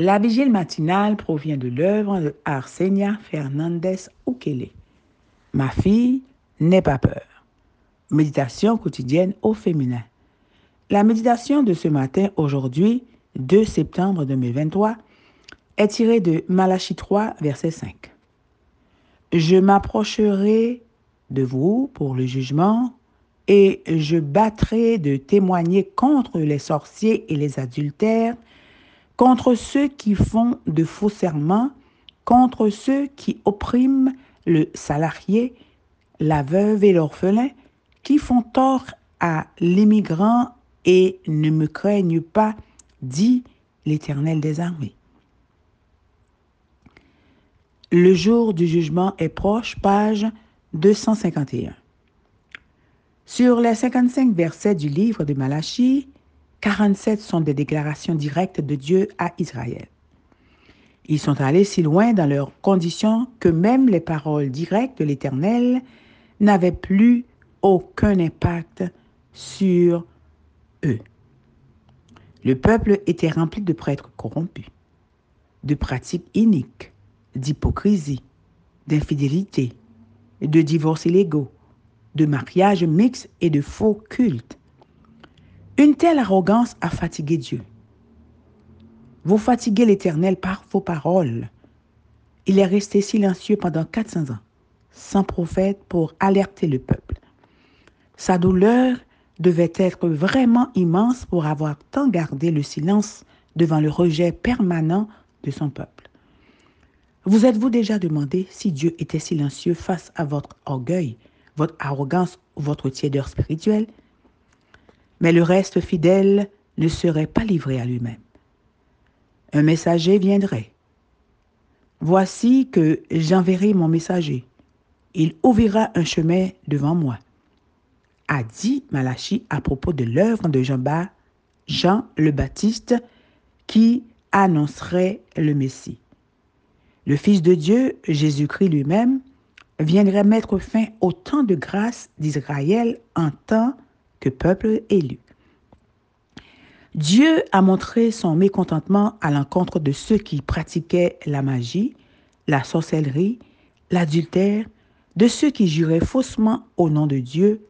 La vigile matinale provient de l'œuvre de Arsenia Fernandez Ukele. Ma fille, n'aie pas peur. Méditation quotidienne au féminin. La méditation de ce matin, aujourd'hui, 2 septembre 2023, est tirée de Malachie 3, verset 5. Je m'approcherai de vous pour le jugement et je battrai de témoigner contre les sorciers et les adultères contre ceux qui font de faux serments, contre ceux qui oppriment le salarié, la veuve et l'orphelin, qui font tort à l'immigrant et ne me craignent pas, dit l'Éternel des armées. Le jour du jugement est proche, page 251. Sur les 55 versets du livre de Malachie, 47 sont des déclarations directes de Dieu à Israël. Ils sont allés si loin dans leurs conditions que même les paroles directes de l'Éternel n'avaient plus aucun impact sur eux. Le peuple était rempli de prêtres corrompus, de pratiques iniques, d'hypocrisie, d'infidélité, de divorces illégaux, de mariages mixtes et de faux cultes. Une telle arrogance a fatigué Dieu. Vous fatiguez l'Éternel par vos paroles. Il est resté silencieux pendant 400 ans, sans prophète pour alerter le peuple. Sa douleur devait être vraiment immense pour avoir tant gardé le silence devant le rejet permanent de son peuple. Vous êtes-vous déjà demandé si Dieu était silencieux face à votre orgueil, votre arrogance ou votre tiédeur spirituelle? Mais le reste fidèle ne serait pas livré à lui-même. Un messager viendrait. Voici que j'enverrai mon messager. Il ouvrira un chemin devant moi. A dit Malachie à propos de l'œuvre de Jean, Jean le Baptiste qui annoncerait le Messie. Le Fils de Dieu, Jésus-Christ lui-même, viendrait mettre fin au temps de grâce d'Israël en temps que peuple élu. Dieu a montré son mécontentement à l'encontre de ceux qui pratiquaient la magie, la sorcellerie, l'adultère, de ceux qui juraient faussement au nom de Dieu,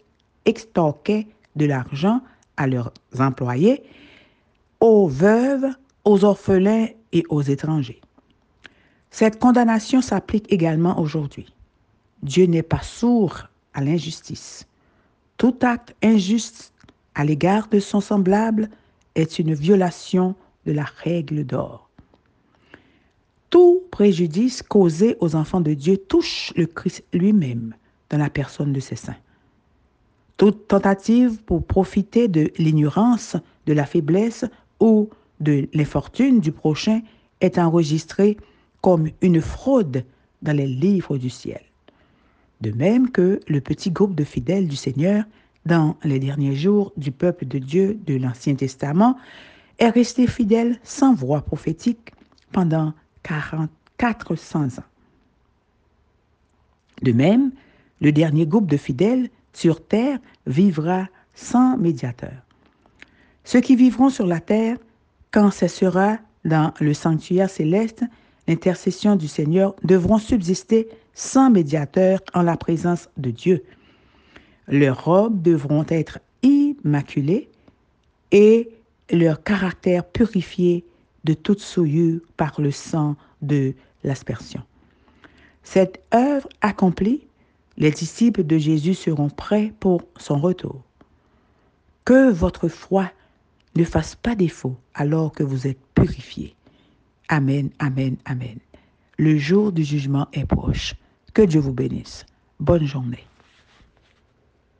extorquaient de l'argent à leurs employés, aux veuves, aux orphelins et aux étrangers. Cette condamnation s'applique également aujourd'hui. Dieu n'est pas sourd à l'injustice. Tout acte injuste à l'égard de son semblable est une violation de la règle d'or. Tout préjudice causé aux enfants de Dieu touche le Christ lui-même dans la personne de ses saints. Toute tentative pour profiter de l'ignorance, de la faiblesse ou de l'infortune du prochain est enregistrée comme une fraude dans les livres du ciel de même que le petit groupe de fidèles du Seigneur dans les derniers jours du peuple de Dieu de l'Ancien Testament est resté fidèle sans voix prophétique pendant 400 ans. De même, le dernier groupe de fidèles sur terre vivra sans médiateur. Ceux qui vivront sur la terre, quand cessera dans le sanctuaire céleste l'intercession du Seigneur, devront subsister sans médiateur en la présence de Dieu. Leurs robes devront être immaculées et leur caractère purifié de toute souillure par le sang de l'aspersion. Cette œuvre accomplie, les disciples de Jésus seront prêts pour son retour. Que votre foi ne fasse pas défaut alors que vous êtes purifiés. Amen, amen, amen. Le jour du jugement est proche. Que Dieu vous bénisse. Bonne journée.